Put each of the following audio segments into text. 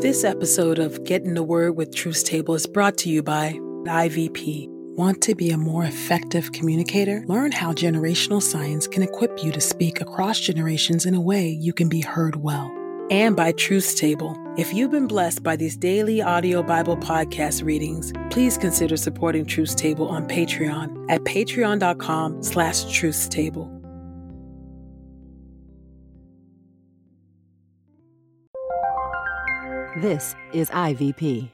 This episode of Get in the Word with Truth Table is brought to you by IVP. Want to be a more effective communicator? Learn how generational science can equip you to speak across generations in a way you can be heard well. And by Truth Table. If you've been blessed by these daily audio Bible podcast readings, please consider supporting Truth Table on Patreon at patreon.com slash truthstable. This is IVP.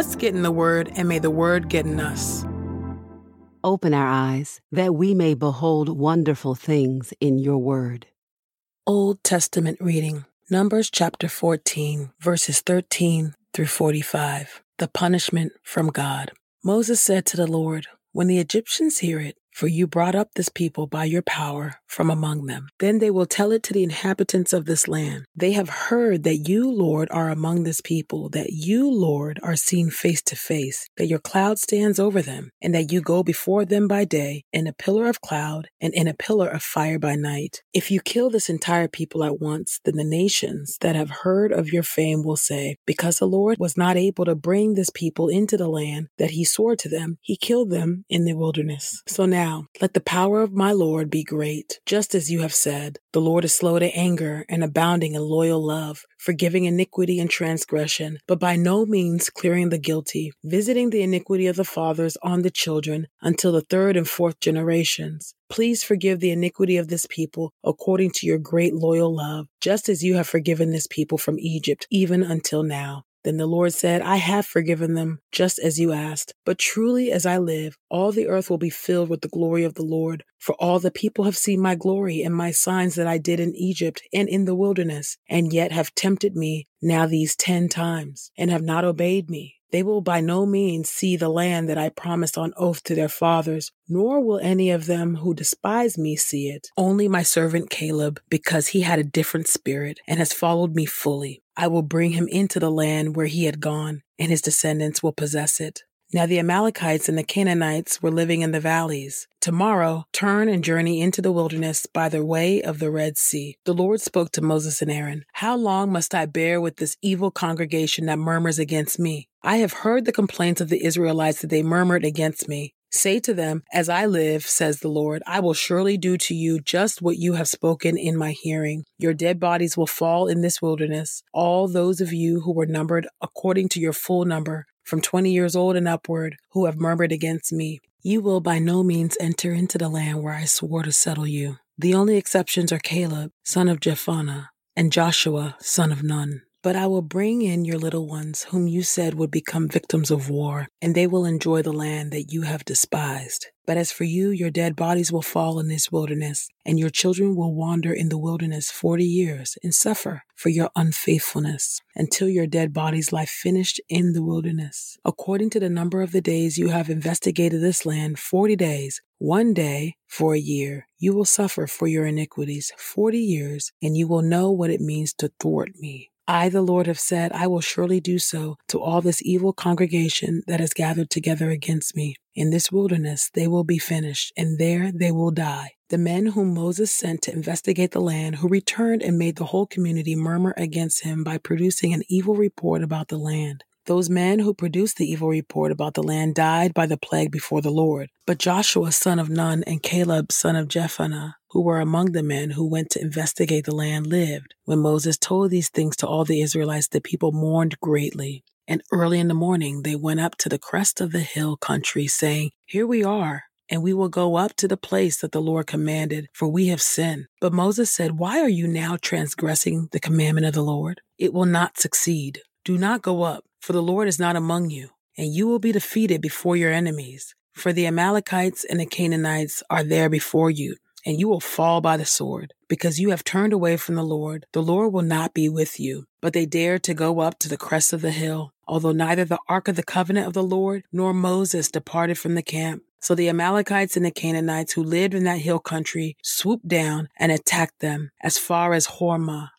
Let's get in the Word and may the Word get in us. Open our eyes that we may behold wonderful things in your word. Old Testament reading Numbers chapter 14, verses 13 through 45. The punishment from God. Moses said to the Lord, When the Egyptians hear it, for you brought up this people by your power from among them. Then they will tell it to the inhabitants of this land. They have heard that you, Lord, are among this people, that you, Lord, are seen face to face, that your cloud stands over them, and that you go before them by day in a pillar of cloud and in a pillar of fire by night. If you kill this entire people at once, then the nations that have heard of your fame will say, Because the Lord was not able to bring this people into the land that he swore to them, he killed them in the wilderness. So now, now, let the power of my Lord be great, just as you have said. The Lord is slow to anger and abounding in loyal love, forgiving iniquity and transgression, but by no means clearing the guilty, visiting the iniquity of the fathers on the children until the third and fourth generations. Please forgive the iniquity of this people according to your great loyal love, just as you have forgiven this people from Egypt, even until now. Then the Lord said, I have forgiven them, just as you asked. But truly as I live, all the earth will be filled with the glory of the Lord. For all the people have seen my glory and my signs that I did in Egypt and in the wilderness, and yet have tempted me now these ten times, and have not obeyed me. They will by no means see the land that I promised on oath to their fathers, nor will any of them who despise me see it. Only my servant Caleb, because he had a different spirit and has followed me fully. I will bring him into the land where he had gone, and his descendants will possess it. Now the Amalekites and the Canaanites were living in the valleys. Tomorrow, turn and journey into the wilderness by the way of the Red Sea. The Lord spoke to Moses and Aaron, How long must I bear with this evil congregation that murmurs against me? I have heard the complaints of the Israelites that they murmured against me. Say to them, As I live, says the Lord, I will surely do to you just what you have spoken in my hearing. Your dead bodies will fall in this wilderness, all those of you who were numbered according to your full number, from 20 years old and upward, who have murmured against me. You will by no means enter into the land where I swore to settle you. The only exceptions are Caleb, son of Jephunneh, and Joshua, son of Nun. But I will bring in your little ones, whom you said would become victims of war, and they will enjoy the land that you have despised. But as for you, your dead bodies will fall in this wilderness, and your children will wander in the wilderness forty years and suffer for your unfaithfulness until your dead bodies lie finished in the wilderness. According to the number of the days you have investigated this land, forty days, one day for a year, you will suffer for your iniquities forty years, and you will know what it means to thwart me. I, the Lord, have said, I will surely do so to all this evil congregation that has gathered together against me. In this wilderness they will be finished, and there they will die. The men whom Moses sent to investigate the land, who returned and made the whole community murmur against him by producing an evil report about the land. Those men who produced the evil report about the land died by the plague before the Lord. But Joshua son of Nun and Caleb son of Jephunneh, who were among the men who went to investigate the land, lived. When Moses told these things to all the Israelites, the people mourned greatly. And early in the morning they went up to the crest of the hill country, saying, Here we are and we will go up to the place that the Lord commanded, for we have sinned. But Moses said, Why are you now transgressing the commandment of the Lord? It will not succeed. Do not go up, for the Lord is not among you, and you will be defeated before your enemies. For the Amalekites and the Canaanites are there before you, and you will fall by the sword. Because you have turned away from the Lord, the Lord will not be with you. But they dared to go up to the crest of the hill, although neither the ark of the covenant of the Lord nor Moses departed from the camp. So the Amalekites and the Canaanites who lived in that hill country swooped down and attacked them as far as Hormah.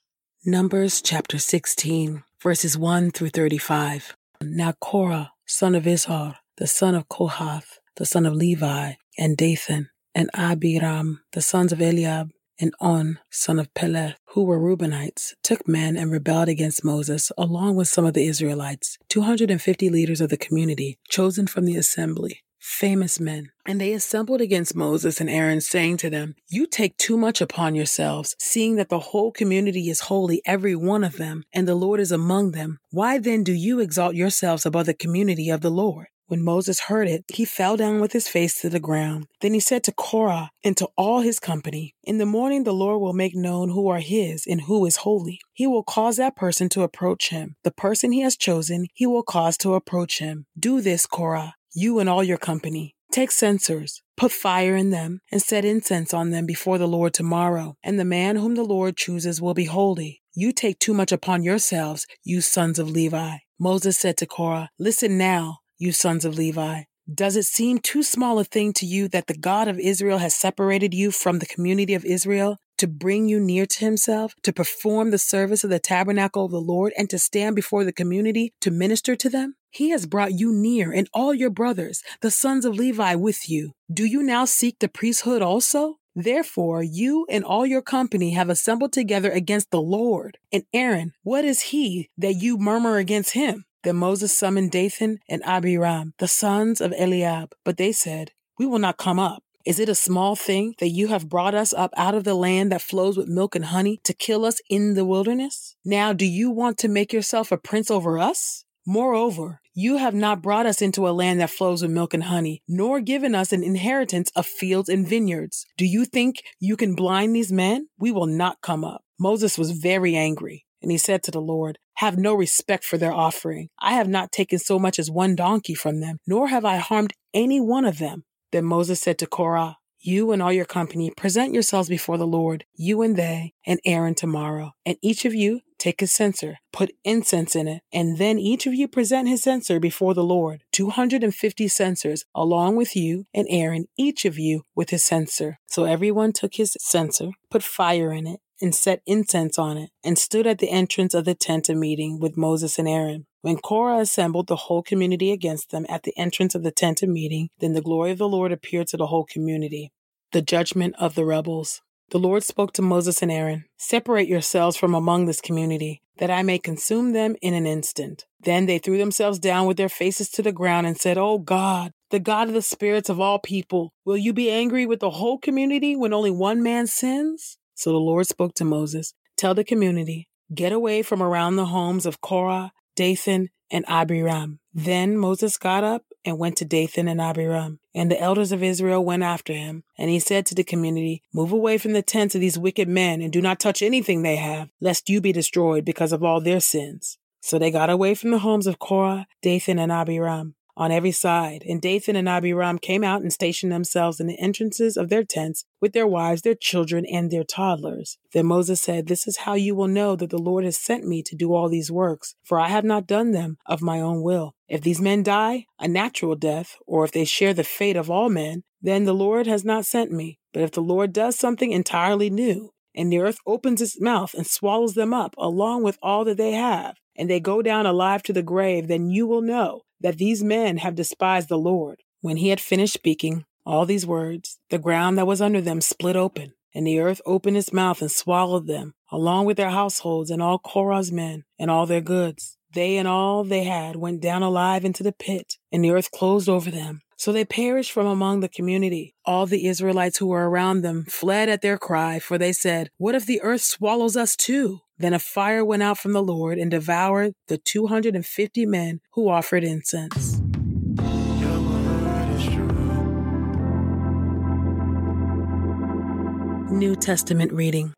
Numbers chapter 16, verses 1 through 35. Now Korah, son of Izhar, the son of Kohath, the son of Levi, and Dathan, and Abiram, the sons of Eliab, and On, son of Peleth, who were Reubenites, took men and rebelled against Moses, along with some of the Israelites, 250 leaders of the community, chosen from the assembly famous men. And they assembled against Moses and Aaron, saying to them, You take too much upon yourselves, seeing that the whole community is holy, every one of them, and the Lord is among them. Why then do you exalt yourselves above the community of the Lord? When Moses heard it, he fell down with his face to the ground. Then he said to Korah and to all his company, In the morning the Lord will make known who are his and who is holy. He will cause that person to approach him. The person he has chosen, he will cause to approach him. Do this, Korah you and all your company. Take censers, put fire in them, and set incense on them before the Lord tomorrow. And the man whom the Lord chooses will be holy. You take too much upon yourselves, you sons of Levi. Moses said to Korah, Listen now, you sons of Levi. Does it seem too small a thing to you that the God of Israel has separated you from the community of Israel to bring you near to himself, to perform the service of the tabernacle of the Lord, and to stand before the community to minister to them? He has brought you near and all your brothers, the sons of Levi, with you. Do you now seek the priesthood also? Therefore, you and all your company have assembled together against the Lord. And Aaron, what is he that you murmur against him? Then Moses summoned Dathan and Abiram, the sons of Eliab. But they said, We will not come up. Is it a small thing that you have brought us up out of the land that flows with milk and honey to kill us in the wilderness? Now, do you want to make yourself a prince over us? Moreover, you have not brought us into a land that flows with milk and honey, nor given us an inheritance of fields and vineyards. Do you think you can blind these men? We will not come up. Moses was very angry, and he said to the Lord, Have no respect for their offering. I have not taken so much as one donkey from them, nor have I harmed any one of them. Then Moses said to Korah, You and all your company present yourselves before the Lord, you and they, and Aaron tomorrow. And each of you take a censer, put incense in it, and then each of you present his censer before the Lord. 250 censers, along with you and Aaron, each of you with his censer. So everyone took his censer, put fire in it, and set incense on it, and stood at the entrance of the tent of meeting with Moses and Aaron. When Korah assembled the whole community against them at the entrance of the tent of meeting, then the glory of the Lord appeared to the whole community. The judgment of the rebels. The Lord spoke to Moses and Aaron Separate yourselves from among this community, that I may consume them in an instant. Then they threw themselves down with their faces to the ground and said, O God, the God of the spirits of all people, will you be angry with the whole community when only one man sins? So the Lord spoke to Moses Tell the community, get away from around the homes of Korah Dathan, and Abiram. Then Moses got up and went to Dathan and Abiram. And the elders of Israel went after him. And he said to the community, Move away from the tents of these wicked men and do not touch anything they have, lest you be destroyed because of all their sins. So they got away from the homes of Korah, Dathan, and Abiram on every side. And Dathan and Abiram came out and stationed themselves in the entrances of their tents with their wives, their children, and their toddlers. Then Moses said, This is how you will know that the Lord has sent me to do all these works, for I have not done them of my own will. If these men die a natural death, or if they share the fate of all men, then the Lord has not sent me. But if the Lord does something entirely new, and the earth opens its mouth and swallows them up along with all that they have, and they go down alive to the grave, then you will know that these men have despised the Lord. When he had finished speaking all these words, the ground that was under them split open, and the earth opened its mouth and swallowed them, along with their households and all Korah's men and all their goods. They and all they had went down alive into the pit, and the earth closed over them. So they perished from among the community. All the Israelites who were around them fled at their cry, for they said, What if the earth swallows us too? Then a fire went out from the Lord and devoured the 250 men who offered incense. New Testament reading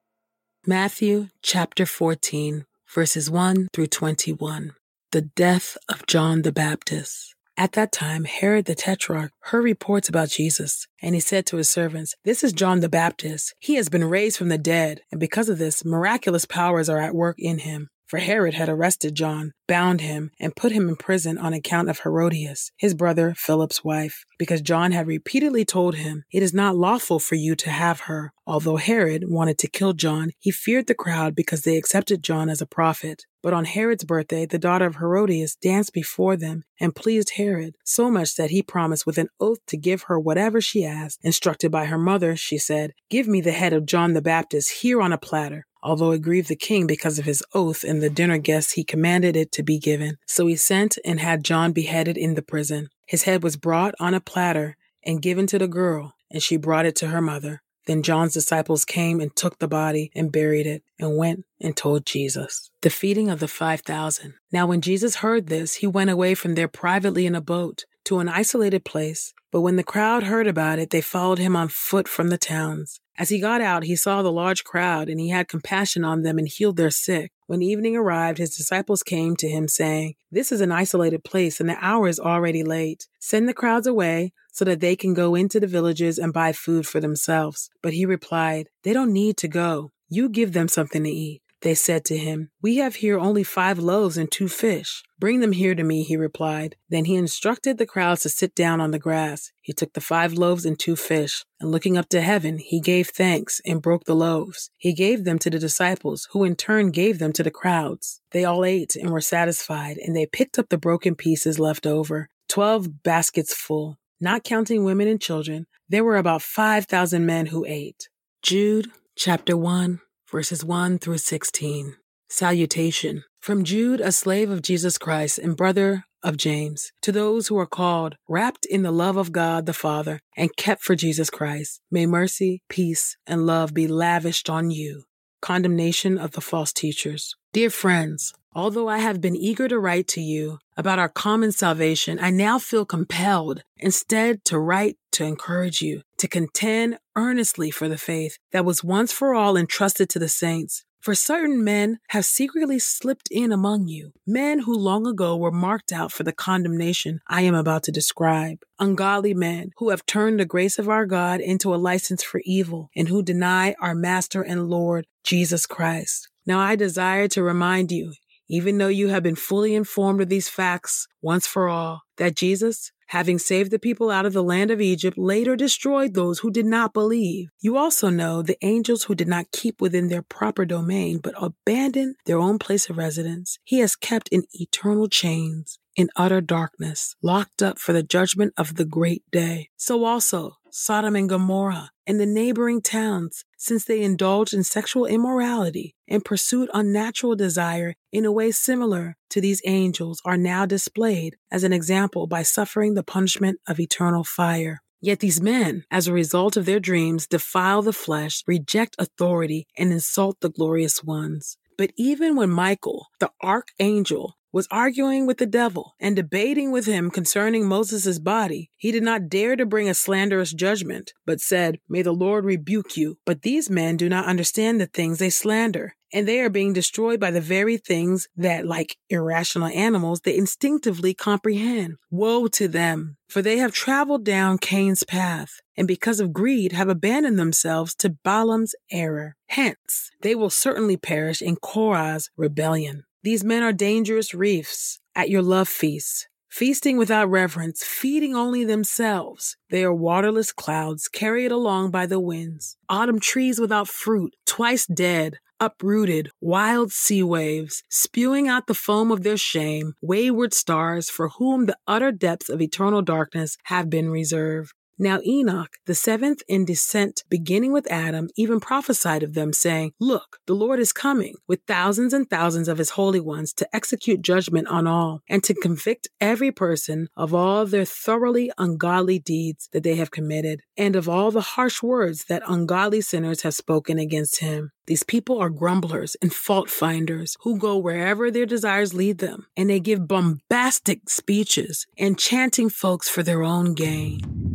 Matthew chapter 14, verses 1 through 21. The death of John the Baptist. At that time, Herod the Tetrarch heard reports about Jesus, and he said to his servants, This is John the Baptist. He has been raised from the dead, and because of this, miraculous powers are at work in him. For Herod had arrested John, bound him, and put him in prison on account of Herodias, his brother Philip's wife, because John had repeatedly told him, It is not lawful for you to have her. Although Herod wanted to kill John, he feared the crowd because they accepted John as a prophet. But on Herod's birthday, the daughter of Herodias danced before them and pleased Herod, so much that he promised with an oath to give her whatever she asked. Instructed by her mother, she said, Give me the head of John the Baptist here on a platter. Although it grieved the king because of his oath and the dinner guests, he commanded it to be given. So he sent and had John beheaded in the prison. His head was brought on a platter and given to the girl, and she brought it to her mother. Then John's disciples came and took the body and buried it and went and told Jesus. The feeding of the 5,000. Now, when Jesus heard this, he went away from there privately in a boat to an isolated place. But when the crowd heard about it, they followed him on foot from the towns. As he got out, he saw the large crowd, and he had compassion on them and healed their sick. When evening arrived, his disciples came to him, saying, This is an isolated place, and the hour is already late. Send the crowds away so that they can go into the villages and buy food for themselves. But he replied, They don't need to go. You give them something to eat. They said to him, We have here only five loaves and two fish. Bring them here to me, he replied. Then he instructed the crowds to sit down on the grass. He took the five loaves and two fish, and looking up to heaven, he gave thanks and broke the loaves. He gave them to the disciples, who in turn gave them to the crowds. They all ate and were satisfied, and they picked up the broken pieces left over, twelve baskets full. Not counting women and children, there were about 5,000 men who ate. Jude chapter 1 verses 1 through 16. Salutation. From Jude, a slave of Jesus Christ and brother of James, to those who are called, wrapped in the love of God the Father, and kept for Jesus Christ, may mercy, peace, and love be lavished on you. Condemnation of the false teachers. Dear friends, Although I have been eager to write to you about our common salvation, I now feel compelled instead to write to encourage you to contend earnestly for the faith that was once for all entrusted to the saints. For certain men have secretly slipped in among you, men who long ago were marked out for the condemnation I am about to describe. Ungodly men who have turned the grace of our God into a license for evil and who deny our Master and Lord, Jesus Christ. Now I desire to remind you even though you have been fully informed of these facts once for all, that Jesus, having saved the people out of the land of Egypt, later destroyed those who did not believe. You also know the angels who did not keep within their proper domain, but abandoned their own place of residence. He has kept in eternal chains, in utter darkness, locked up for the judgment of the great day. So also, Sodom and Gomorrah and the neighboring towns, since they indulged in sexual immorality and pursued unnatural desire in a way similar to these angels, are now displayed as an example by suffering the punishment of eternal fire. Yet these men, as a result of their dreams, defile the flesh, reject authority, and insult the glorious ones. But even when Michael, the archangel, was arguing with the devil and debating with him concerning Moses' body, he did not dare to bring a slanderous judgment, but said, May the Lord rebuke you. But these men do not understand the things they slander, and they are being destroyed by the very things that, like irrational animals, they instinctively comprehend. Woe to them, for they have traveled down Cain's path, and because of greed have abandoned themselves to Balaam's error. Hence, they will certainly perish in Korah's rebellion. These men are dangerous reefs at your love feasts, feasting without reverence, feeding only themselves. They are waterless clouds carried along by the winds, autumn trees without fruit, twice dead, uprooted, wild sea waves, spewing out the foam of their shame, wayward stars for whom the utter depths of eternal darkness have been reserved. Now Enoch, the seventh in descent, beginning with Adam, even prophesied of them, saying, Look, the Lord is coming with thousands and thousands of his holy ones to execute judgment on all, and to convict every person of all their thoroughly ungodly deeds that they have committed, and of all the harsh words that ungodly sinners have spoken against him. These people are grumblers and fault finders who go wherever their desires lead them, and they give bombastic speeches, enchanting folks for their own gain.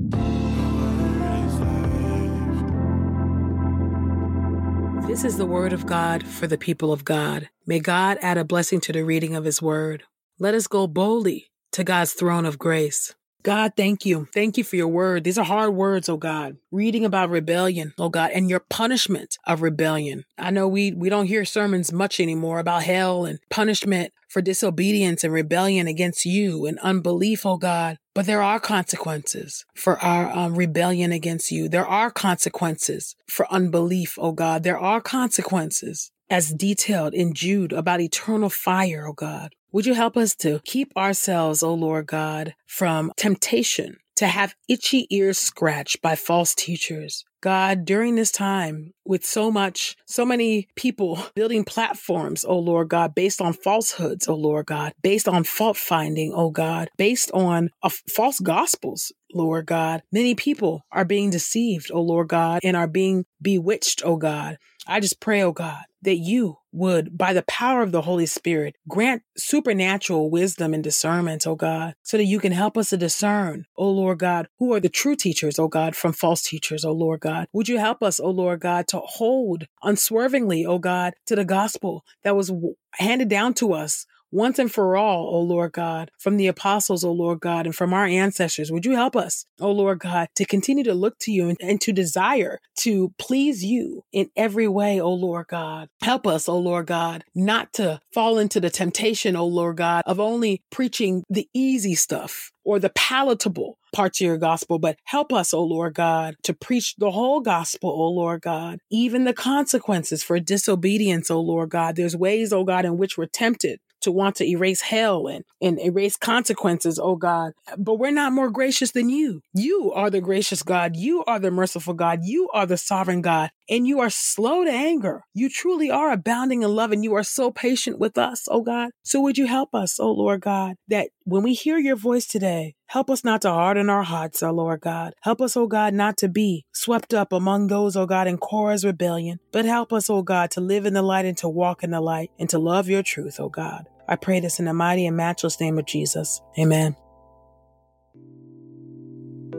This is the word of God for the people of God. May God add a blessing to the reading of his word. Let us go boldly to God's throne of grace. God, thank you. Thank you for your word. These are hard words, oh God. Reading about rebellion, oh God, and your punishment of rebellion. I know we, we don't hear sermons much anymore about hell and punishment for disobedience and rebellion against you and unbelief, oh God. But there are consequences for our um, rebellion against you. There are consequences for unbelief, oh God. There are consequences as detailed in Jude about eternal fire, oh God. Would you help us to keep ourselves, O Lord God, from temptation to have itchy ears scratched by false teachers? God, during this time, with so much, so many people building platforms, oh Lord God, based on falsehoods, oh Lord God, based on fault finding, oh God, based on uh, false gospels, Lord God, many people are being deceived, oh Lord God, and are being bewitched, oh God. I just pray, oh God, that you would, by the power of the Holy Spirit, grant supernatural wisdom and discernment, oh God, so that you can help us to discern, oh Lord God, who are the true teachers, oh God, from false teachers, oh Lord God. Would you help us, oh Lord God, to hold unswervingly, oh God, to the gospel that was handed down to us once and for all, O Lord God, from the apostles, O Lord God, and from our ancestors. Would you help us, O Lord God, to continue to look to you and, and, to desire to please you in every way, O Lord God. Help us, O Lord God, not to fall into the temptation, O Lord God, of only preaching the easy stuff or the palatable parts of your gospel, but help us, O Lord God, to preach the whole gospel, O Lord God, even the consequences for disobedience, O Lord God. There's ways, O God, in which we're tempted to want to erase hell and, and erase consequences, oh God. But we're not more gracious than you. You are the gracious God. You are the merciful God. You are the sovereign God. And you are slow to anger. You truly are abounding in love and you are so patient with us, oh God. So would you help us, oh Lord God, that when we hear your voice today, Help us not to harden our hearts, O Lord God. Help us, O God, not to be swept up among those, O God, in Korah's rebellion, but help us, O God, to live in the light and to walk in the light and to love your truth, O God. I pray this in the mighty and matchless name of Jesus. Amen.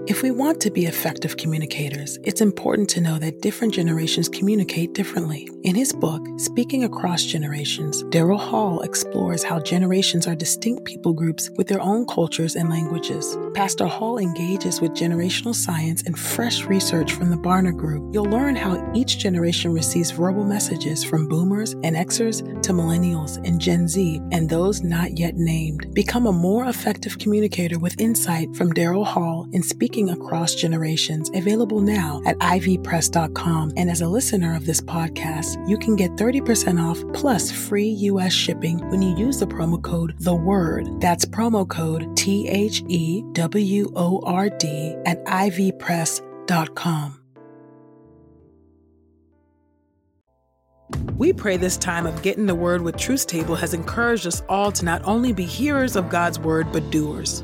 If we want to be effective communicators, it's important to know that different generations communicate differently. In his book, Speaking Across Generations, Daryl Hall explores how generations are distinct people groups with their own cultures and languages. Pastor Hall engages with generational science and fresh research from the Barna Group. You'll learn how each generation receives verbal messages from boomers and Xers to millennials and Gen Z and those not yet named. Become a more effective communicator with insight from Daryl Hall in Speaking Across Generations, available now at ivpress.com. And as a listener of this podcast, you can get 30% off plus free U.S. shipping when you use the promo code The Word. That's promo code T H E W O R D at ivpress.com. We pray this time of getting the word with Truth Table has encouraged us all to not only be hearers of God's word, but doers.